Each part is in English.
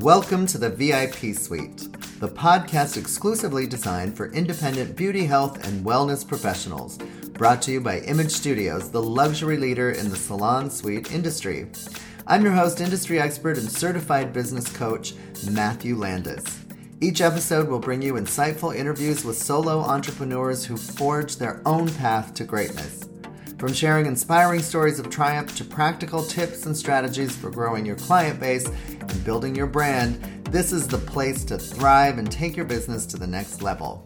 Welcome to the VIP Suite, the podcast exclusively designed for independent beauty, health, and wellness professionals. Brought to you by Image Studios, the luxury leader in the salon suite industry. I'm your host, industry expert, and certified business coach, Matthew Landis. Each episode will bring you insightful interviews with solo entrepreneurs who forge their own path to greatness. From sharing inspiring stories of triumph to practical tips and strategies for growing your client base and building your brand, this is the place to thrive and take your business to the next level.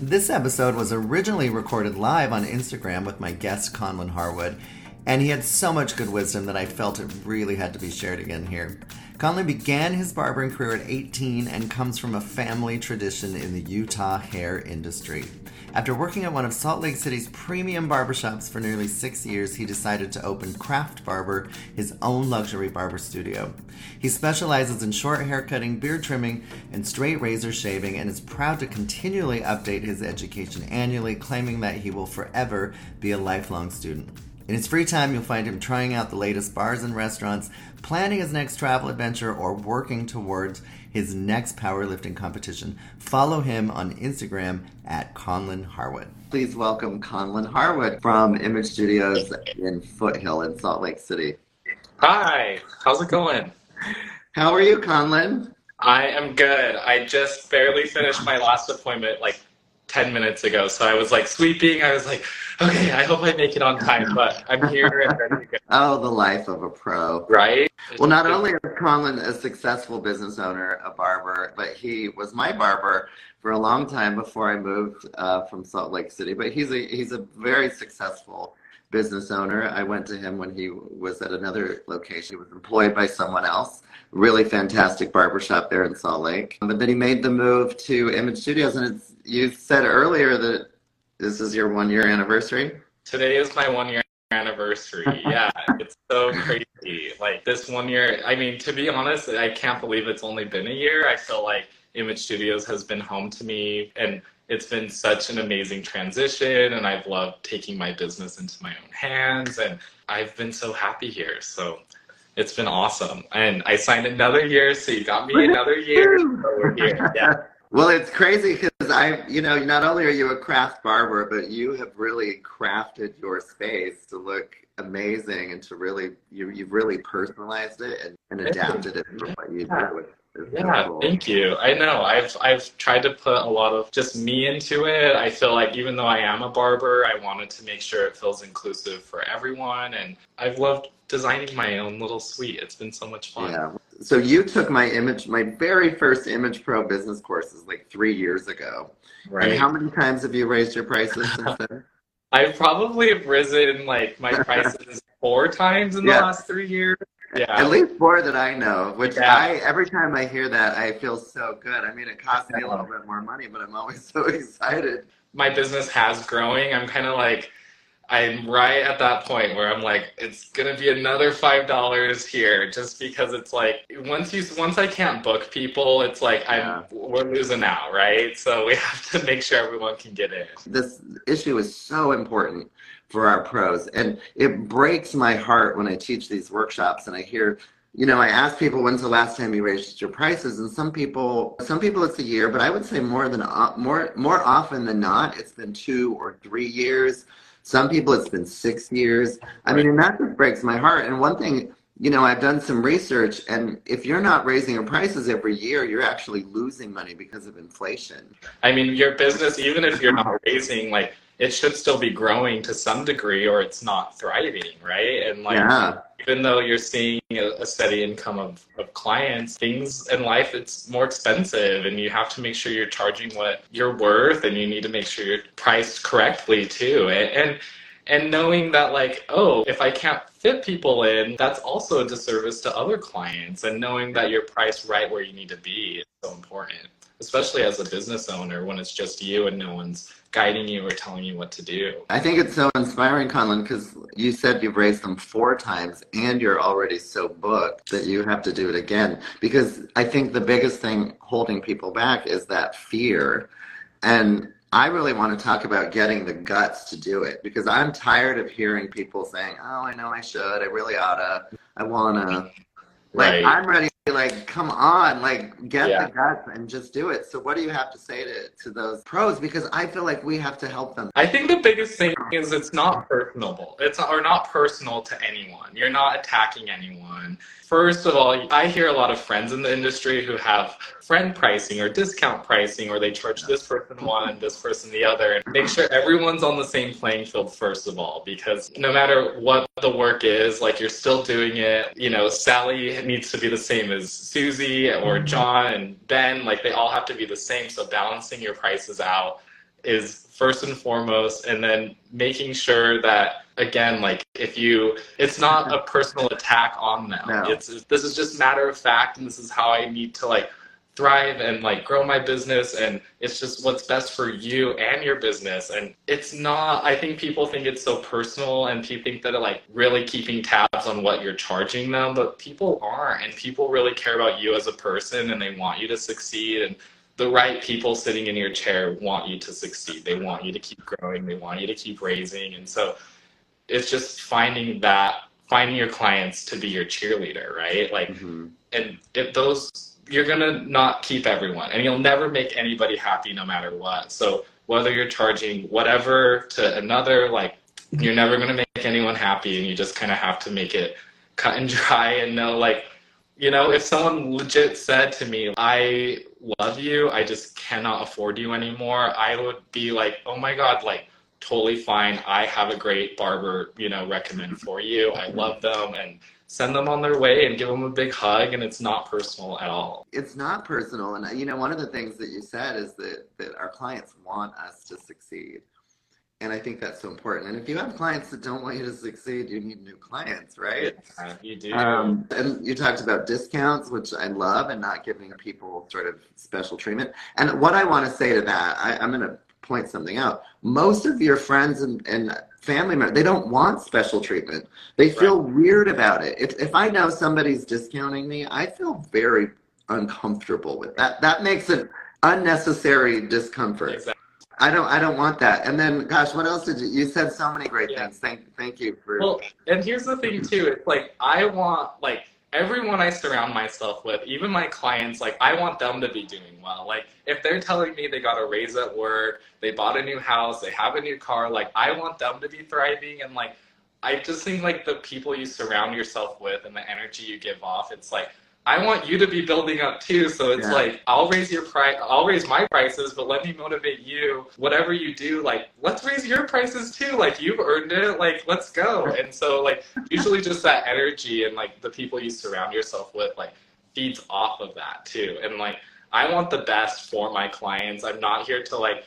This episode was originally recorded live on Instagram with my guest, Conlin Harwood, and he had so much good wisdom that I felt it really had to be shared again here. Conlin began his barbering career at 18 and comes from a family tradition in the Utah hair industry. After working at one of Salt Lake City's premium barbershops for nearly six years, he decided to open Craft Barber, his own luxury barber studio. He specializes in short hair cutting, beard trimming, and straight razor shaving, and is proud to continually update his education annually, claiming that he will forever be a lifelong student. In his free time, you'll find him trying out the latest bars and restaurants, planning his next travel adventure, or working towards his next powerlifting competition. Follow him on Instagram at Conlin Harwood. Please welcome Conlin Harwood from Image Studios in Foothill in Salt Lake City. Hi, how's it going? How are you, Conlin? I am good. I just barely finished my last appointment like 10 minutes ago. So I was like sweeping. I was like, okay, I hope I make it on time, but I'm here and ready to go. Oh, the life of a pro. Right? Well, not only is Conlin a successful business owner, a barber, but he was my barber for a long time before I moved uh, from Salt Lake City. But he's a he's a very successful business owner. I went to him when he was at another location. He was employed by someone else. Really fantastic barbershop there in Salt Lake. But then he made the move to Image Studios, and it's you said earlier that this is your one year anniversary. Today is my one year anniversary. Yeah, it's so crazy. Like this one year, I mean, to be honest, I can't believe it's only been a year. I feel like Image Studios has been home to me and it's been such an amazing transition and I've loved taking my business into my own hands and I've been so happy here. So it's been awesome. And I signed another year, so you got me another year. So we're here. Yeah. Well, it's crazy because I, you know, not only are you a craft barber, but you have really crafted your space to look amazing and to really, you, you've really personalized it and, and adapted it for what you do. Yeah, thank you. I know. I've I've tried to put a lot of just me into it. I feel like even though I am a barber, I wanted to make sure it feels inclusive for everyone and I've loved designing my own little suite. It's been so much fun. Yeah. So you took my image my very first Image Pro business courses like 3 years ago. Right. And how many times have you raised your prices since then? I probably have risen like my prices four times in the yeah. last 3 years. Yeah. At least four that I know, which yeah. I every time I hear that I feel so good. I mean it costs me a little bit more money, but I'm always so excited. My business has growing. I'm kind of like I'm right at that point where I'm like, it's gonna be another five dollars here, just because it's like once you once I can't book people, it's like I'm we're losing out, right? So we have to make sure everyone can get in. This issue is so important for our pros. And it breaks my heart when I teach these workshops and I hear, you know, I ask people when's the last time you raised your prices, and some people, some people it's a year, but I would say more than uh, more more often than not, it's been two or three years. Some people it's been six years. I mean, and that just breaks my heart. And one thing, you know, I've done some research, and if you're not raising your prices every year, you're actually losing money because of inflation. I mean, your business, even if you're not raising like it should still be growing to some degree or it's not thriving, right? And like yeah. even though you're seeing a, steady income of, of clients, things in life it's more expensive and you have to make sure you're charging what you're worth and you need to make sure you're priced correctly too. And and, and knowing that like, oh, if I can't fit people in, that's also a disservice to other clients and knowing that you're priced right where you need to be is so important especially as a business owner when it's just you and no one's guiding you or telling you what to do. I think it's so inspiring, Conlin, because you said you've raised them four times and you're already so booked that you have to do it again. Because I think the biggest thing holding people back is that fear. And I really want to talk about getting the guts to do it because I'm tired of hearing people saying, Oh, I know I should, I really oughta, I wanna. Like right. I'm ready like come on like get yeah. the guts and just do it. So what do you have to say to, to those pros? Because i feel like we have to help them. I think the biggest thing is it's not personable. It's not, or not personal to anyone. You're not attacking anyone. First of all, I hear a lot of friends in the industry who have friend pricing or discount pricing, or they charge this person one and this person the other. And make sure everyone's on the same playing field, first of all, because no matter what the work is, like you're still doing it. You know, Sally needs to be the same as Susie or mm-hmm. John and Ben. Like they all have to be the same. So balancing your prices out is first and foremost and then making sure that again like if you it's not a personal attack on them no. it's this is just matter of fact and this is how i need to like thrive and like grow my business and it's just what's best for you and your business and it's not i think people think it's so personal and people think that like really keeping tabs on what you're charging them but people aren't and people really care about you as a person and they want you to succeed and the right people sitting in your chair want you to succeed. They want you to keep growing. They want you to keep raising. And so it's just finding that, finding your clients to be your cheerleader, right? Like, mm-hmm. and if those, you're to not keep everyone and you'll never make anybody happy no matter what. So whether you're charging whatever to another, like, you're never to make anyone happy and you just kind of have to make it cut and dry and know, like, you know, if someone legit said to me, I love you, I just cannot afford you anymore, I would be like, oh my God, like, totally fine. I have a great barber, you know, recommend for you. I love them and send them on their way and give them a big hug and it's not personal at all. It's not personal and you know one of the things that you said is that that our clients want us to succeed. And I think that's so important. And if you have clients that don't want you to succeed, you need new clients, right? Yeah, you do. Um, and you talked about discounts, which I love, and not giving people sort of special treatment. And what I want to say to that, I, I'm going to point something out. Most of your friends and, and family members, they don't want special treatment. They feel right. weird about it. If, if I know somebody's discounting me, I feel very uncomfortable with that. That makes it unnecessary discomfort. Exactly. I don't I don't want that. And then gosh, what else did you you said so many great yeah. things. Thank thank you for Well, and here's the thing too. It's like I want like everyone I surround myself with, even my clients, like I want them to be doing well. Like if they're telling me they got a raise at work, they bought a new house, they have a new car, like I want them to be thriving and like I just think like the people you surround yourself with and the energy you give off, it's like I want you to be building up too. So it's yeah. like I'll raise your price, I'll raise my prices, but let me motivate you. Whatever you do, like let's raise your prices too. Like you've earned it. Like let's go. And so like usually just that energy and like the people you surround yourself with like feeds off of that too. And like I want the best for my clients. I'm not here to like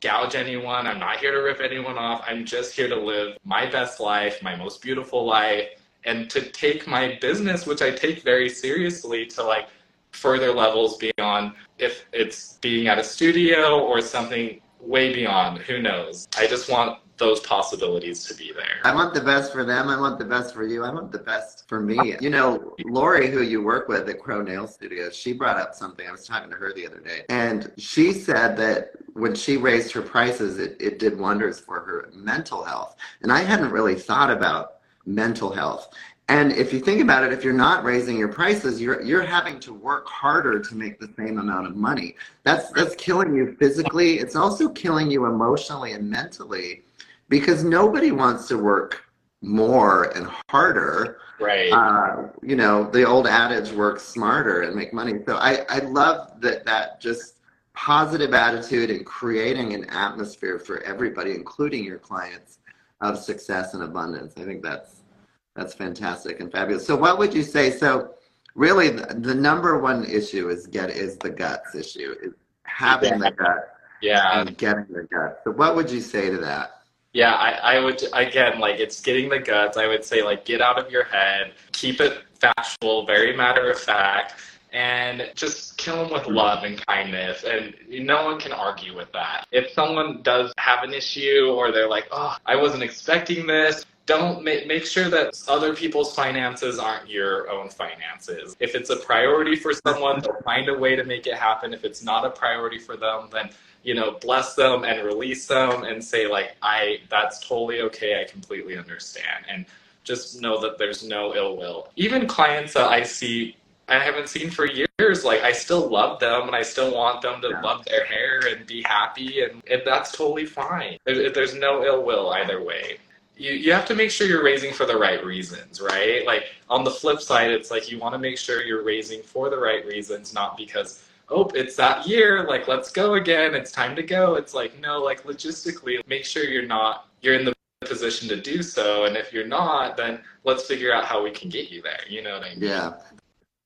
gouge anyone. I'm not here to rip anyone off. I'm just here to live my best life, my most beautiful life and to take my business, which I take very seriously, to like further levels beyond if it's being at a studio or something way beyond. Who knows? I just want those possibilities to be there. I want the best for them. I want the best for you. I want the best for me. You know, Lori, who you work with at Crow Nail Studios, she brought up something. I was talking to her the other day, and she said that when she raised her prices, it, it did wonders for her mental health. And I hadn't really thought about mental health. And if you think about it, if you're not raising your prices, you're you're having to work harder to make the same amount of money. That's that's killing you physically. It's also killing you emotionally and mentally, because nobody wants to work more and harder. Right. Uh, you know, the old adage, work smarter and make money. So I I love that that just positive attitude and creating an atmosphere for everybody, including your clients, of success and abundance. I think that's that's fantastic and fabulous. So what would you say? So really the, the number one issue is get is the guts issue, is having yeah. the gut. Yeah. And getting the gut. So what would you say to that? Yeah, I, I would again like it's getting the guts. I would say like get out of your head, keep it factual, very matter of fact, and just kill them with love and kindness. And no one can argue with that. If someone does have an issue or they're like, oh, I wasn't expecting this, don't make, make sure that other people's finances aren't your own finances. If it's a priority for someone, they'll find a way to make it happen. If it's not a priority for them, then you know, bless them and release them and say like, I that's totally okay. I completely understand. And just know that there's no ill will. Even clients that I see I haven't seen for years. Like I still love them and I still want them to yeah. love their hair and be happy and, and that's totally fine. There, there's no ill will either way. You, you have to make sure you're raising for the right reasons, right? Like on the flip side, it's like you want to make sure you're raising for the right reasons, not because oh, it's that year, like let's go again, it's time to go. It's like no, like logistically, make sure you're not you're in the position to do so, and if you're not, then let's figure out how we can get you there. You know what I mean? Yeah.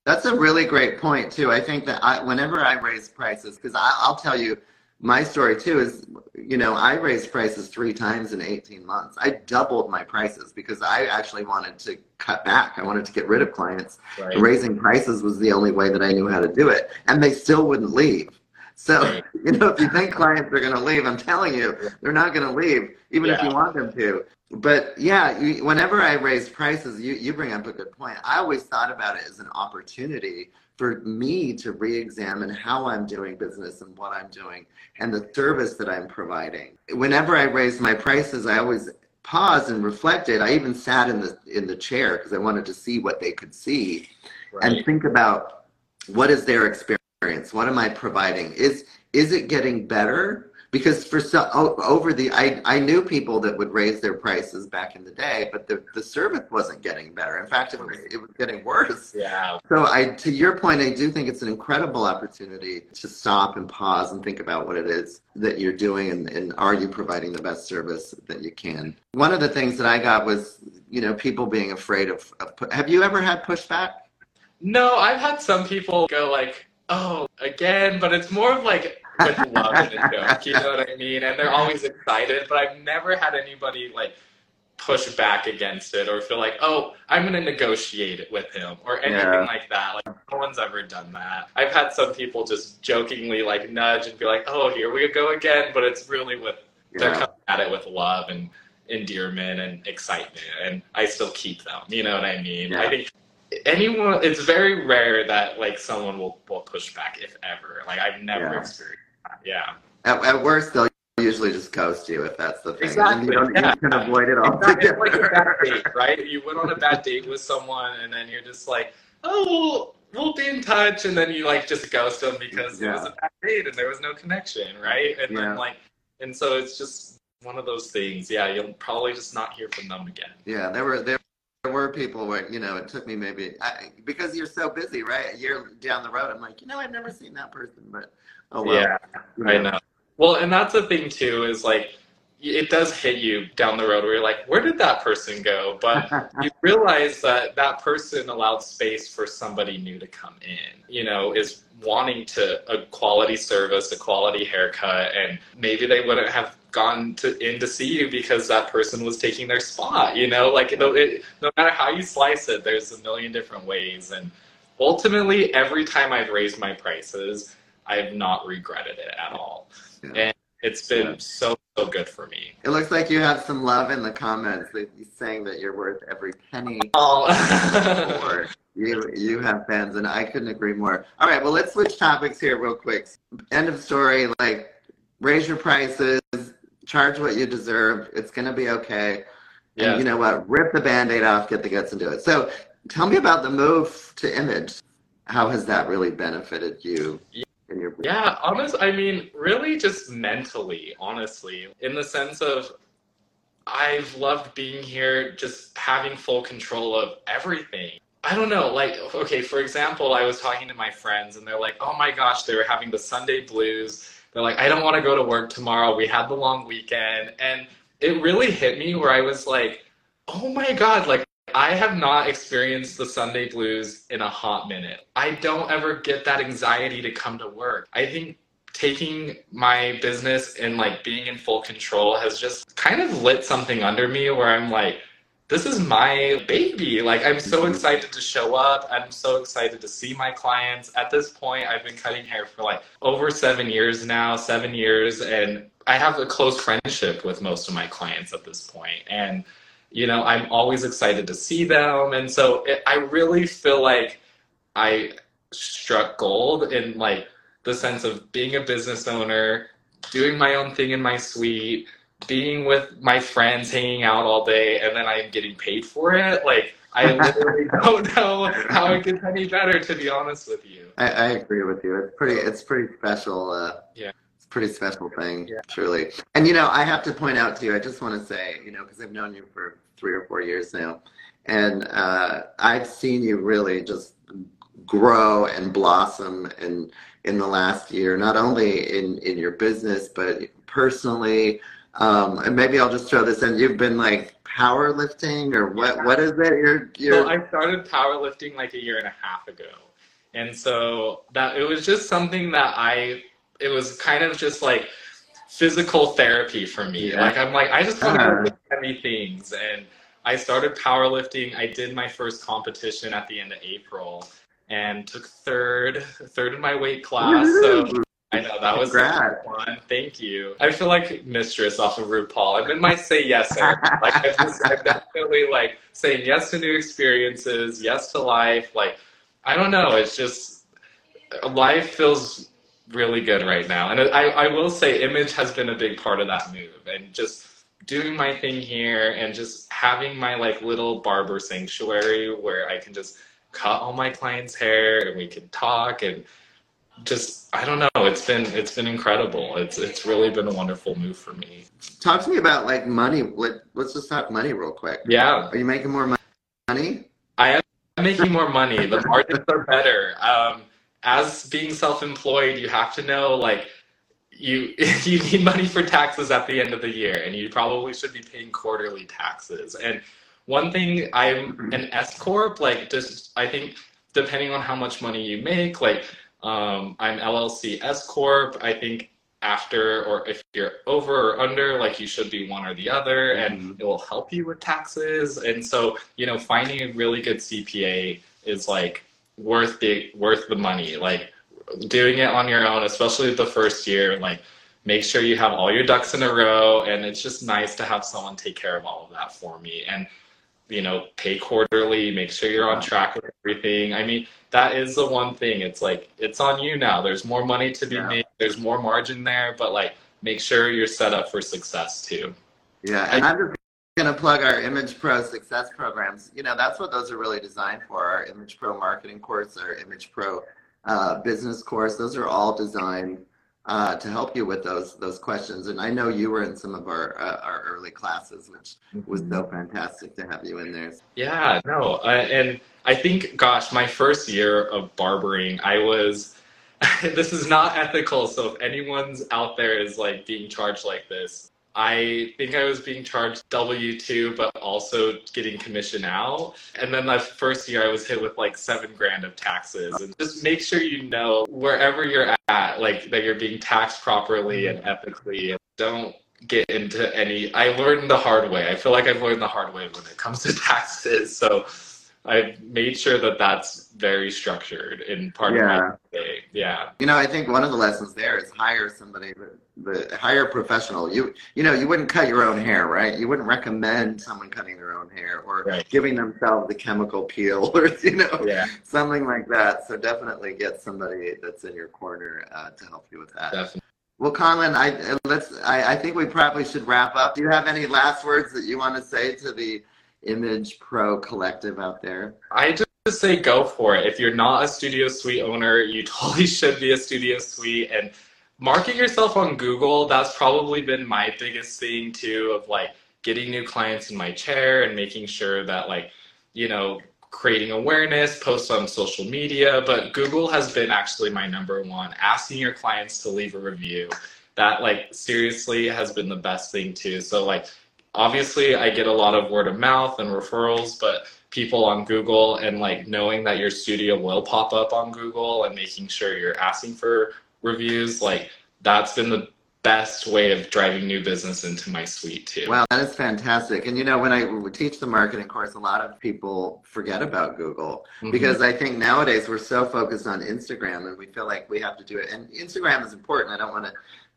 That's a really great point too. I think that I, whenever I raise prices, because I'll tell you, my story too is, you know, I raised prices three times in 18 months. I doubled my prices because I actually wanted to cut back. I wanted to get rid of clients. Right. Raising prices was the only way that I knew how to do it, and they still wouldn't leave. So, you know, if you think clients are going to leave, I'm telling you, they're not going to leave, even yeah. if you want them to but yeah, you, whenever I raise prices, you, you bring up a good point. I always thought about it as an opportunity for me to re-examine how I'm doing business and what I'm doing and the service that I'm providing. Whenever I raised my prices, I always paused and reflected. I even sat in the in the chair because I wanted to see what they could see right. and think about what is their experience? What am I providing? Is is it getting better? Because for so over the I, I knew people that would raise their prices back in the day but the, the service wasn't getting better. In fact it was, it was getting worse. Yeah. So i to your point i do think it's an incredible opportunity to stop and pause and think about what it is that you're doing and, and are you providing the best service that you can. One of the things that i got was you know people being afraid of, of have you ever had pushback? No i've had some people go like oh again but it's more of like with love in the joke. You know what I mean? And they're always excited, but I've never had anybody like push back against it or feel like, oh, I'm going to negotiate it with him or anything yeah. like that. Like, no one's ever done that. I've had some people just jokingly like nudge and be like, oh, here we go again. But it's really with, yeah. they're coming at it with love and endearment and excitement. And I still keep them. You know what I mean? Yeah. I think anyone, it's very rare that like someone will, will push back, if ever. Like, I've never experienced yeah. At, at worst, they'll usually just ghost you if that's the thing. Exactly. You, yeah. you, can avoid it all. It's like a bad date, right? You went on a bad date with someone, and then you're just like, oh, we'll, we'll be in touch, and then you like just ghost them because yeah. it was a bad date and there was no connection, right? And yeah. then like, and so it's just one of those things. Yeah, you'll probably just not hear from them again. Yeah, there were there were people where you know it took me maybe I, because you're so busy, right? A year down the road, I'm like, you know, I've never seen that person, but Oh, well. Yeah, I know. Well, and that's the thing too is like it does hit you down the road where you're like, where did that person go? But you realize that that person allowed space for somebody new to come in, you know, is wanting to a quality service, a quality haircut, and maybe they wouldn't have gone to in to see you because that person was taking their spot, you know, like it, no matter how you slice it, there's a million different ways. And ultimately, every time I've raised my prices, I have not regretted it at all. Yeah. And it's been yeah. so so good for me. It looks like you have some love in the comments. saying that you're worth every penny. Oh. you you have fans, and I couldn't agree more. All right, well let's switch topics here real quick. End of story. Like raise your prices, charge what you deserve. It's gonna be okay. Yeah. And you know what? Rip the band-aid off, get the guts, and do it. So tell me about the move to image. How has that really benefited you? In your yeah honest i mean really just mentally honestly in the sense of i've loved being here just having full control of everything. I don't know like okay for example i was talking to my friends and they're like oh my gosh they were having the sunday blues. They're like i don't want to go to work tomorrow we had the long weekend. And it really hit me where i was like oh my god like I have not experienced the Sunday blues in a hot minute. I don't ever get that anxiety to come to work. I think taking my business and like being in full control has just kind of lit something under me where I'm like, this is my baby. Like, I'm so mm-hmm. excited to show up. I'm so excited to see my clients. At this point, I've been cutting hair for like over seven years now, seven years, and I have a close friendship with most of my clients at this point. And you know i'm always excited to see them and so it, i really feel like i struck gold in like the sense of being a business owner doing my own thing in my suite being with my friends hanging out all day and then i'm getting paid for it like I literally don't know how it gets any better, to be honest with you. I, I agree with you. It's pretty. It's pretty special. Uh, yeah. Pretty special thing, yeah. truly. And you know, I have to point out to you. I just want to say, you know, because I've known you for three or four years now, and uh, I've seen you really just grow and blossom in in the last year, not only in in your business but personally. Um, and maybe I'll just throw this in. You've been like powerlifting or what? What is it? You're, you're... So I started powerlifting like a year and a half ago, and so that it was just something that I. It was kind of just like physical therapy for me. Yeah. Like I'm like I just want to do heavy things, and I started powerlifting. I did my first competition at the end of April, and took third, third in my weight class. So I know that was fun. Thank you. I feel like mistress off of RuPaul. I'm in my say yes era. like I'm definitely like saying yes to new experiences, yes to life. Like I don't know. It's just life feels really good right now, and I I will say image has been a big part of that move, and just doing my thing here and just having my like little barber sanctuary where I can just cut all my clients' hair and we can talk and just I don't know. It's been it's been incredible. It's it's really been a wonderful move for me. Talk to me about like money. Let, let's just talk money real quick. Yeah. Are you making more money? I am making more money. The margins are better. Um, as being self-employed, you have to know like you you need money for taxes at the end of the year, and you probably should be paying quarterly taxes. And one thing, I'm an S corp. Like just I think depending on how much money you make, like um, I'm LLC S corp. I think after or if you're over or under, like you should be one or the other, and mm-hmm. it will help you with taxes. And so you know, finding a really good CPA is like worth the worth the money. Like doing it on your own, especially the first year, like make sure you have all your ducks in a row. And it's just nice to have someone take care of all of that for me. And you know, pay quarterly, make sure you're on track with everything. I mean, that is the one thing. It's like it's on you now. There's more money to be yeah. made. There's more margin there, but like make sure you're set up for success too. Yeah, and I, I'm just gonna plug our Image Pro success programs. You know, that's what those are really designed for. Our Image Pro marketing course, our Image Pro uh, business course. Those are all designed uh, to help you with those those questions. And I know you were in some of our uh, our early classes, which was so mm-hmm. fantastic to have you in there. Yeah, no, and I think, gosh, my first year of barbering, I was. this is not ethical, so if anyone's out there is like being charged like this, I think I was being charged W 2, but also getting commission out. And then the first year I was hit with like seven grand of taxes. And just make sure you know wherever you're at, like that you're being taxed properly and ethically. And don't get into any. I learned the hard way. I feel like I've learned the hard way when it comes to taxes. So I've made sure that that's very structured in part yeah. of my day. Yeah. You know, I think one of the lessons there is hire somebody, the hire a professional. You you know, you wouldn't cut your own hair, right? You wouldn't recommend someone cutting their own hair or right. giving themselves the chemical peel or you know yeah. something like that. So definitely get somebody that's in your corner uh, to help you with that. Definitely. Well, Conlin, I let's. I, I think we probably should wrap up. Do you have any last words that you want to say to the Image Pro collective out there? I just say go for it. If you're not a studio suite owner, you totally should be a studio suite and market yourself on Google. That's probably been my biggest thing too of like getting new clients in my chair and making sure that like, you know, creating awareness, post on social media, but Google has been actually my number one. Asking your clients to leave a review. That like seriously has been the best thing too. So like obviously I get a lot of word of mouth and referrals, but people on Google and like knowing that your studio will pop up on Google and making sure you're asking for reviews, like that's been the best way of driving new business into my suite too. Wow, that is fantastic. And you know, when I teach the marketing course, a lot of people forget about Google mm-hmm. because I think nowadays we're so focused on Instagram and we feel like we have to do it. And Instagram is important. I don't want to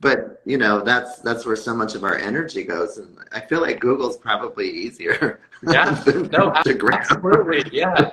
but you know that's that's where so much of our energy goes and i feel like google's probably easier yeah no absolutely yeah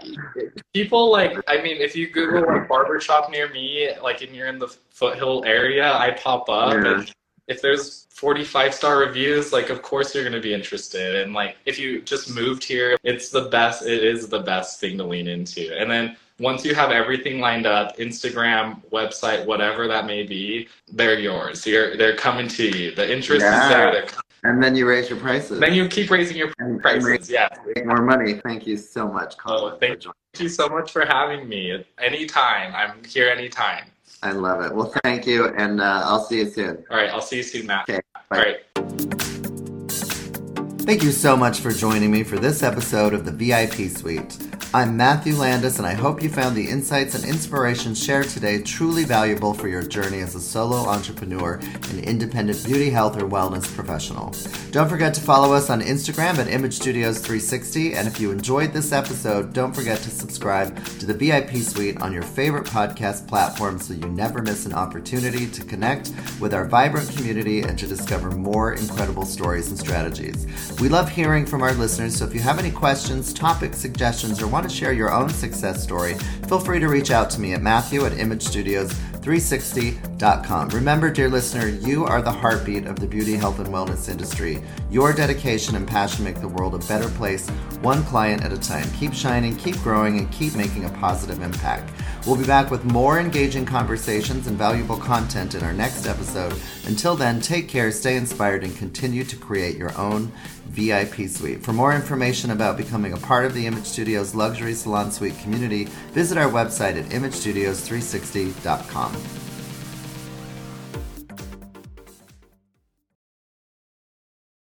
people like i mean if you google like barbershop near me like and you're in the foothill area i pop up yeah. and if there's 45 star reviews, like of course you're going to be interested. And like if you just moved here, it's the best. It is the best thing to lean into. And then once you have everything lined up, Instagram, website, whatever that may be, they're yours. You're, they're coming to you. The interest yeah. is there. and then you raise your prices. Then you keep raising your and, prices. And yeah. Make more money. Thank you so much, Colin. Oh, thank you so much for having me. Anytime. I'm here anytime. I love it. Well, thank you, and uh, I'll see you soon. All right, I'll see you soon, Matt. Okay, bye. All right. Thank you so much for joining me for this episode of the VIP Suite. I'm Matthew Landis, and I hope you found the insights and inspiration shared today truly valuable for your journey as a solo entrepreneur and independent beauty, health, or wellness professional. Don't forget to follow us on Instagram at Image Studios 360, and if you enjoyed this episode, don't forget to subscribe to the VIP Suite on your favorite podcast platform so you never miss an opportunity to connect with our vibrant community and to discover more incredible stories and strategies. We love hearing from our listeners, so if you have any questions, topic suggestions, or want want to share your own success story, feel free to reach out to me at Matthew at ImageStudios360.com. Remember, dear listener, you are the heartbeat of the beauty, health, and wellness industry. Your dedication and passion make the world a better place, one client at a time. Keep shining, keep growing, and keep making a positive impact. We'll be back with more engaging conversations and valuable content in our next episode. Until then, take care, stay inspired, and continue to create your own VIP Suite. For more information about becoming a part of the Image Studios Luxury Salon Suite community, visit our website at imagestudios360.com.